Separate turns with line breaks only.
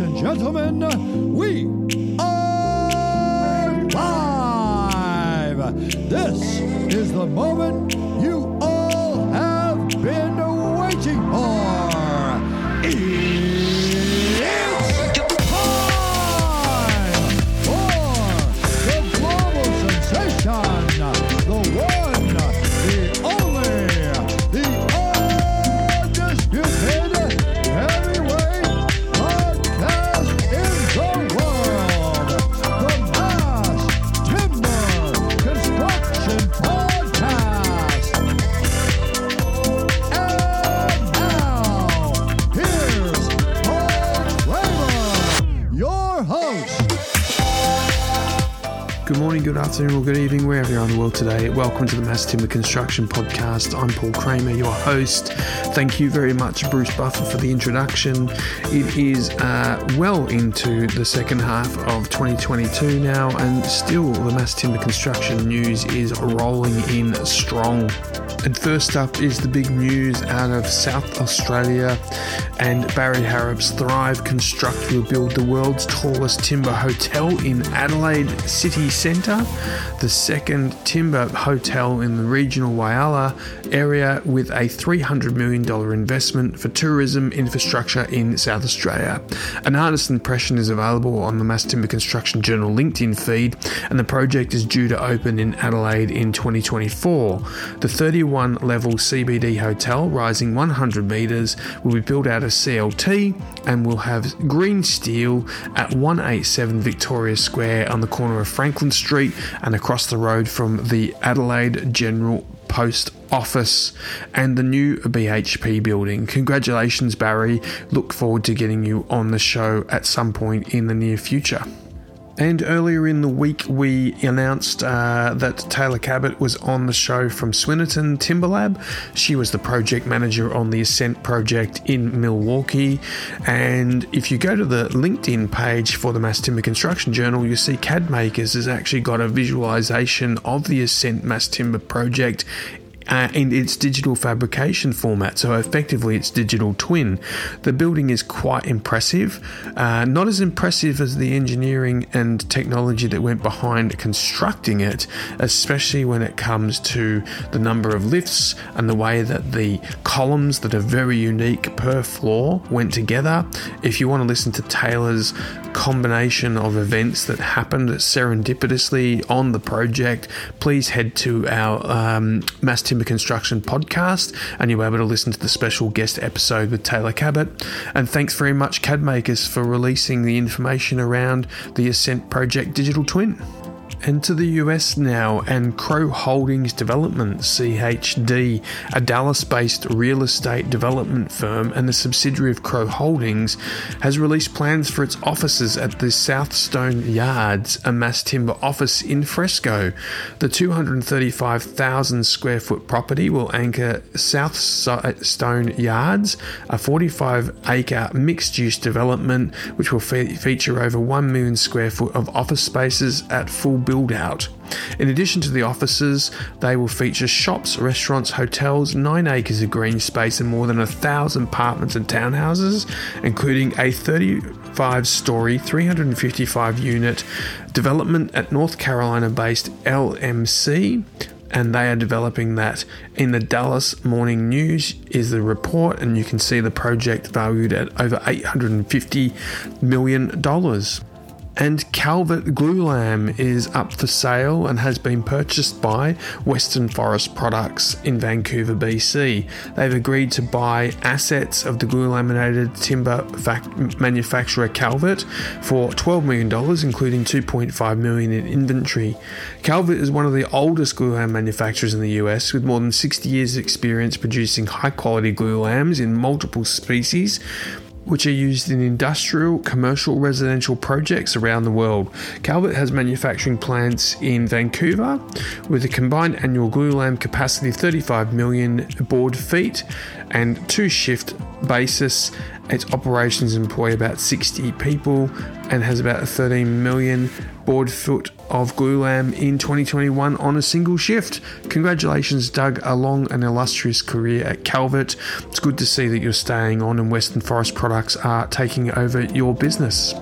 Ladies and gentlemen, we are live. This is the moment
Good morning, good afternoon, or good evening, wherever you are in the world today. Welcome to the Mass Timber Construction Podcast. I'm Paul Kramer, your host. Thank you very much, Bruce Buffer, for the introduction. It is uh, well into the second half of 2022 now, and still the Mass Timber Construction news is rolling in strong. And first up is the big news out of South Australia and Barry Harrop's Thrive Construct will build the world's tallest timber hotel in Adelaide City Centre, the second timber hotel in the regional Whyalla area with a $300 million investment for tourism infrastructure in South Australia. An artist impression is available on the Mass Timber Construction Journal LinkedIn feed, and the project is due to open in Adelaide in 2024. The 31 level CBD hotel, rising 100 metres, will be built out of CLT and will have green steel at 187 Victoria Square on the corner of Franklin Street and across the road from the Adelaide General Post Office and the new BHP building. Congratulations, Barry. Look forward to getting you on the show at some point in the near future. And earlier in the week, we announced uh, that Taylor Cabot was on the show from Swinerton Timberlab. She was the project manager on the Ascent project in Milwaukee. And if you go to the LinkedIn page for the Mass Timber Construction Journal, you see CAD Makers has actually got a visualization of the Ascent Mass Timber project uh, in its digital fabrication format. So effectively, it's digital twin. The building is quite impressive. Uh, not as impressive as the engineering and technology that went behind constructing it, especially when it comes to the number of lifts and the way that the columns that are very unique per floor went together. If you want to listen to Taylor's combination of events that happened serendipitously on the project, please head to our um, Mass Timber Construction podcast and you'll be able to listen to the special guest episode with Taylor Cabot. And thanks very much, CAD Makers, for releasing the information around the Ascent Project Digital Twin. To the US now, and Crow Holdings Development, CHD, a Dallas based real estate development firm and a subsidiary of Crow Holdings, has released plans for its offices at the Southstone Yards, a mass timber office in Frisco. The 235,000 square foot property will anchor Southstone Yards, a 45 acre mixed use development which will fe- feature over 1 million square foot of office spaces at full build out. In addition to the offices, they will feature shops, restaurants, hotels, 9 acres of green space, and more than a thousand apartments and townhouses, including a 35 story, 355 unit development at North Carolina based LMC and they are developing that. In the Dallas Morning News is the report, and you can see the project valued at over $850 million. And Calvert Glulam is up for sale and has been purchased by Western Forest Products in Vancouver, BC. They've agreed to buy assets of the glue laminated timber fac- manufacturer Calvert for $12 million, including 2.5 million in inventory. Calvert is one of the oldest glue lam manufacturers in the US, with more than 60 years' experience producing high quality glue lams in multiple species which are used in industrial, commercial, residential projects around the world. Calvert has manufacturing plants in Vancouver with a combined annual glue lam capacity of 35 million board feet and two shift basis. Its operations employ about 60 people and has about 13 million board foot of Glulam in 2021 on a single shift. Congratulations, Doug, along an illustrious career at Calvert. It's good to see that you're staying on and Western Forest products are taking over your business.